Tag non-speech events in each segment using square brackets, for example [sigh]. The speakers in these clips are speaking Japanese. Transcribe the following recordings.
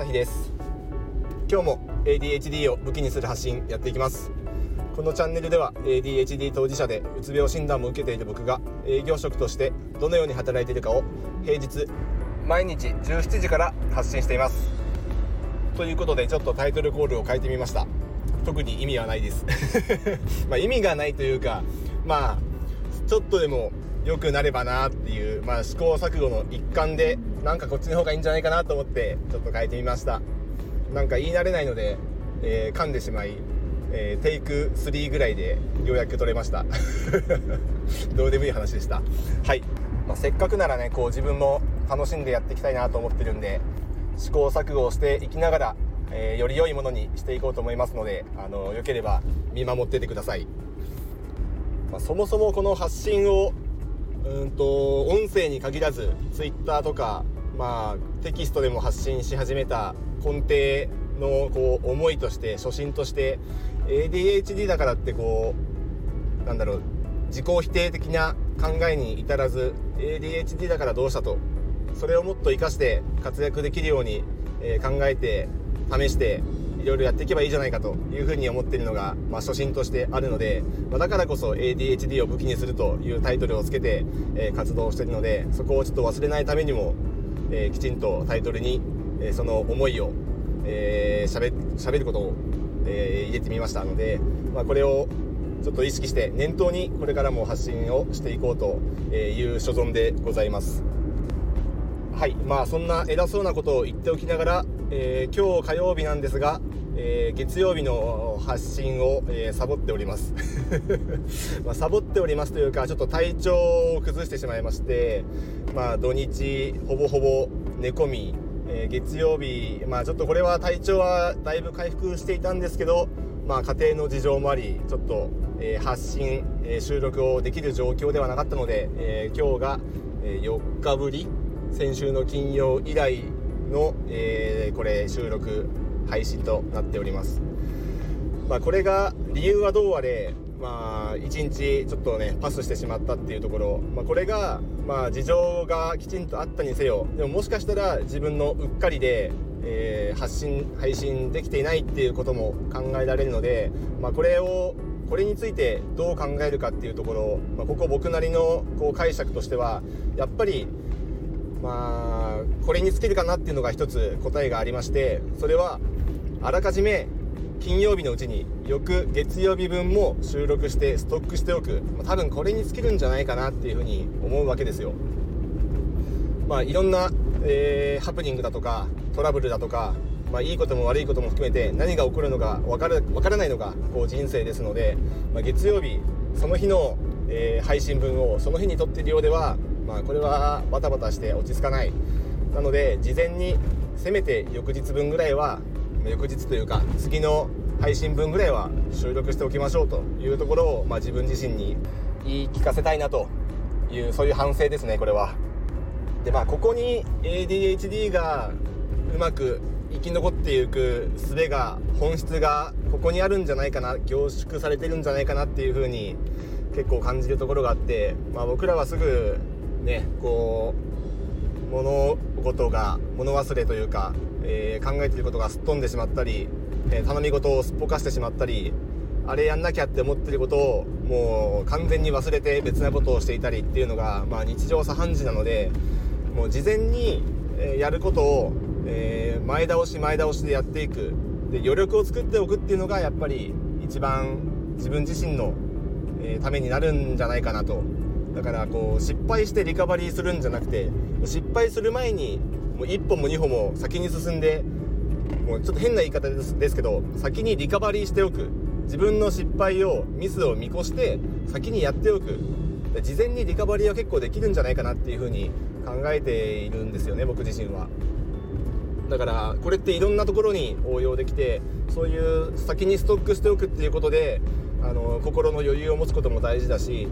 朝日です。今日も ADHD を武器にする発信やっていきます。このチャンネルでは ADHD 当事者でうつ病診断も受けている僕が営業職としてどのように働いているかを平日毎日17時から発信しています。ということでちょっとタイトルコールを変えてみました。特に意味はないです。[laughs] ま意味がないというかまあちょっとでも良くなればなっていう、まあ、試行錯誤の一環でなんかこっちの方がいいんじゃないかなと思ってちょっと変えてみました。なんか言い慣れないので、えー、噛んでしまい、えー、テイク3ぐらいでようやく取れました。[laughs] どうでもいい話でした。はい、まあ、せっかくならねこう自分も楽しんでやっていきたいなと思ってるんで試行錯誤をしていきながら、えー、より良いものにしていこうと思いますのであのよければ見守っててください、まあ、そもそもこの発信をうんと音声に限らず Twitter とか、まあ、テキストでも発信し始めた根底のこう思いとして初心として ADHD だからってこうなんだろう自己否定的な考えに至らず ADHD だからどうしたとそれをもっと生かして活躍できるように、えー、考えて試していろいろやっていけばいいじゃないかというふうに思っているのが、まあ、初心としてあるので、まあ、だからこそ ADHD を武器にするというタイトルをつけて、えー、活動しているのでそこをちょっと忘れないためにも、えー、きちんとタイトルに、えー、その思いをえー、しゃべしゃべることを、えー、入れてみましたので、まあ、これをちょっと意識して念頭にこれからも発信をしていこうという所存でございます。はいまあそんな偉そうなことを言っておきながら、えー、今日火曜日なんですが、えー、月曜日の発信を、えー、サボっております。[laughs] まあ、サボっておりますというかちょっと体調を崩してしまいましてまあ土日ほぼほぼ寝込み、え月曜日まあちょっとこれは体調はだいぶ回復していたんですけどまあ家庭の事情もありちょっと、え発信、え収録をできる状況ではなかったので、え今日が、え4日ぶり先週の金曜以来の、え、これ収録配信となっております、まあ、これが理由はどうあれまあ1日ちょっとねパスしてしまったっていうところ、まあ、これがまあ事情がきちんとあったにせよ。でももしかしたら自分のうっかりで、えー、発信配信できていないっていうことも考えられるので、まあ、これをこれについてどう考えるかっていうところ、まあ、ここ僕なりのこう解釈としてはやっぱりまあこれに尽きるかなっていうのが一つ答えがありましてそれはあらかじめ金曜日のうちに翌月曜日分も収録してストックしておく、まあ、多分これに尽きるんじゃないかなっていうふうに思うわけですよ。まあいろんな、えー、ハプニングだとかトラブルだとかまあ、いいことも悪いことも含めて何が起こるのか分から分からないのがこう人生ですので、まあ、月曜日その日の、えー、配信分をその日に撮っているようではまあこれはバタバタして落ち着かない。なので事前にせめて翌日分ぐらいは翌日というか次の配信分ぐらいは収録しておきましょうというところを、まあ、自分自身に言い聞かせたいなというそういう反省ですねこれは。でまあここに ADHD がうまく生き残っていく術が本質がここにあるんじゃないかな凝縮されてるんじゃないかなっていう風に結構感じるところがあって、まあ、僕らはすぐねこう物事が物忘れというか、えー、考えてることがすっ飛んでしまったり、えー、頼み事をすっぽかしてしまったりあれやんなきゃって思ってることをもう完全に忘れて別なことをしていたりっていうのが、まあ、日常茶飯事なのでもう事前に、やることを、えー、前倒し前倒しでやっていく。で余力を作っておくっていうのがやっぱり一番自分自身の、えためになるんじゃないかなとだからこう失敗してリカバリーするんじゃなくて失敗する前にもう1歩も2歩も先に進んでもうちょっと変な言い方ですけど先にリカバリーしておく自分の失敗をミスを見越して先にやっておく事前にリカバリーは結構できるんじゃないかなっていうふうに考えているんですよね僕自身は。だからこれっていろんなところに応用できてそういう先にストックしておくっていうことであの心の余裕を持つことも大事だし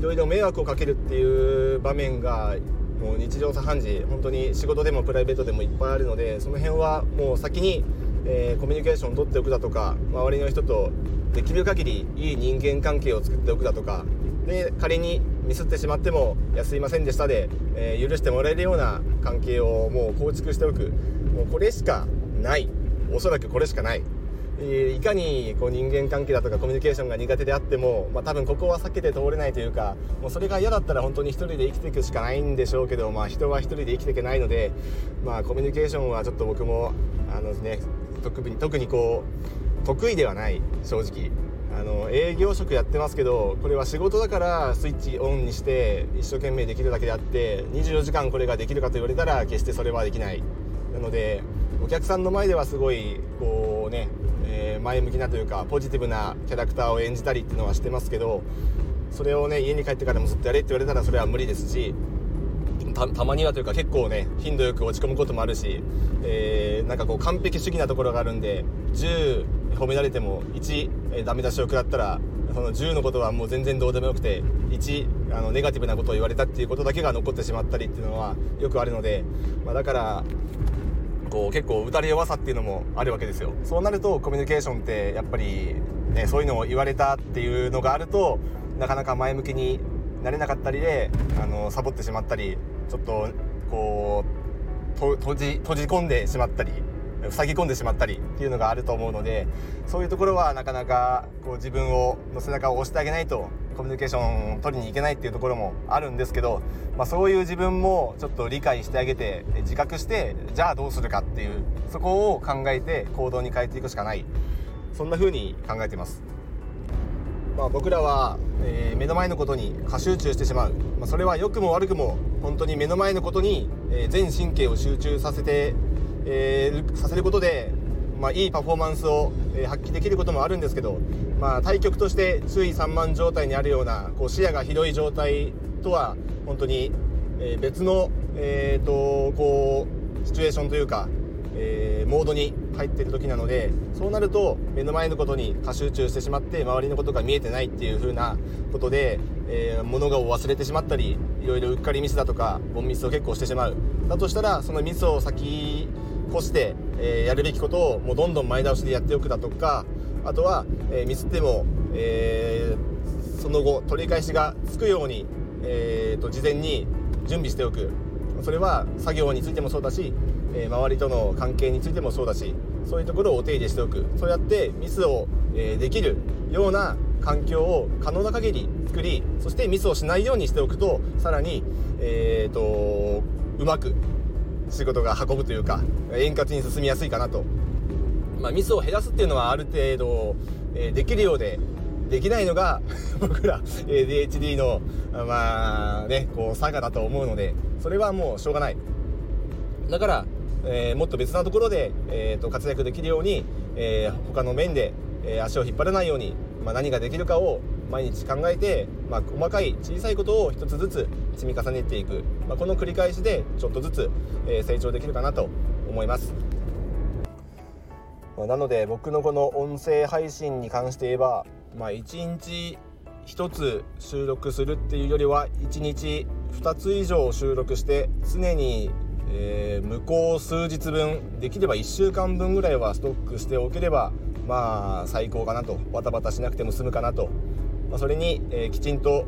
いろいろ迷惑をかけるっていう場面がもう日常茶飯事本当に仕事でもプライベートでもいっぱいあるのでその辺はもう先に、えー、コミュニケーションを取っておくだとか周りの人とできる限りいい人間関係を作っておくだとかで仮にミスってしまっても「いやすいませんでしたで」えー、許してもらえるような関係をもう構築しておく。もうこれしかない。おそらくこれしかない。いかにこう人間関係だとかコミュニケーションが苦手であっても、まあ、多分ここは避けて通れないというかもうそれが嫌だったら本当に1人で生きていくしかないんでしょうけど、まあ、人は1人で生きていけないので、まあ、コミュニケーションはちょっと僕もあの、ね、特に特にこう得意ではない正直。あの営業職やってますけどこれは仕事だからスイッチオンにして一生懸命できるだけであって24時間これができるかと言われたら決してそれはできない。なのでお客さんの前ではすごいこうね前向きなというかポジティブなキャラクターを演じたりっていうのはしてますけどそれをね家に帰ってからもずっとやれって言われたらそれは無理ですしたまにはというか結構ね頻度よく落ち込むこともあるし、えー、なんかこう完璧主義なところがあるんで10褒められても1、えー、ダメ出しを食らったらその10のことはもう全然どうでもよくて1あのネガティブなことを言われたっていうことだけが残ってしまったりっていうのはよくあるので、まあ、だからこう結構打たれ弱さっていうのもあるわけですよ。そうなるとコミュニケーションってやっぱり、ね、そういうのを言われたっていうのがあるとなかなか前向きになれなかったりであのサボってしまったりちょっとこう閉じ閉じ込んでしまったり塞ぎ込んでしまったりっていうのがあると思うのでそういうところはなかなかこう自分をの背中を押してあげないとコミュニケーションを取りに行けないっていうところもあるんですけど、まあ、そういう自分もちょっと理解してあげて自覚してじゃあどうするかっていうそこを考えて行動に変えていくしかないそんな風に考えてます。まあ、僕らは、えー、目の前のことに過集中してしまう、まあ、それは良くも悪くも本当に目の前のことに、えー、全神経を集中させてえー、させることで、まあ、いいパフォーマンスを、え、発揮できることもあるんですけど、まあ、対局として注意散漫状態にあるようなこう視野が広い状態とは本当に、えー、別の、えーと、こうシチュエーションというか、えー、モードに入っている時なのでそうなると目の前のことに過集中してしまって周りのことが見えてないっていう風なことで、えー、物を忘れてしまったりいろいろうっかりミスだとかボンミスを結構してしまう。だとしたらそのミスを先越して、えー、やるべきことをもうどんどん前倒しでやっておくだとかあとは、えー、ミスっても、えー、その後取り返しがつくように、えーと、事前に準備しておく。それは作業についてもそうだし、え周りとの関係についてもそうだしそういうところをお手入れしておく。そうやってミスを、えできるような環境を可能な限り作りそしてミスをしないようにしておくとさらに、えーとうまく仕事が運ぶというか円滑に進みやすいかなと、まあ、ミスを減らすっていうのはある程度、え、できるようでできないのが [laughs] 僕ら ADHD のまあねこう差がだと思うのでそれはもうしょうがないだから、えー、もっと別なところで、えーと、活躍できるように、えー、他の面で、えー、足を引っ張らないように、まあ、何ができるかを毎日考えて、まあ、細かい小さいことを一つずつ積み重ねていく、まあ、この繰り返しでちょっとずつ、え成長できるかなと思います。まなので僕のこの音声配信に関して言えば、まあ、1日1つ収録するっていうよりは1日2つ以上収録して常に、えー、向こう数日分できれば1週間分ぐらいはストックしておければまあ最高かなと。バタバタしなくても済むかなと。まあ、それに、えー、きちんと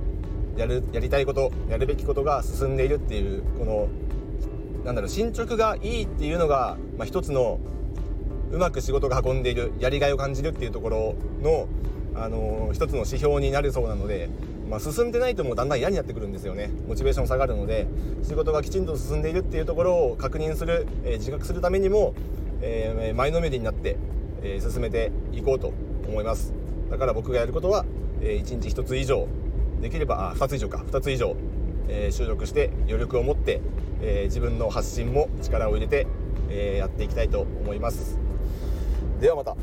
やるやりたいことやるべきことが進んでいるっていうこのなんだろう進捗がいいっていうのが、まあ、一つのうまく仕事が運んでいるやりがいを感じるっていうところの、あのー、一つの指標になるそうなので、まあ、進んでないともうだんだん嫌になってくるんですよね。モチベーション下がるので仕事がきちんと進んでいるっていうところを確認する、えー、自覚するためにも、えー、前のめりになって、え進めていこうと思います。だから僕がやることはえ1日1つ以上できればあ2つ以上か。2つ以上、えー、収録して余力を持って、えー、自分の発信も力を入れて、えー、やっていきたいと思います。ではまた。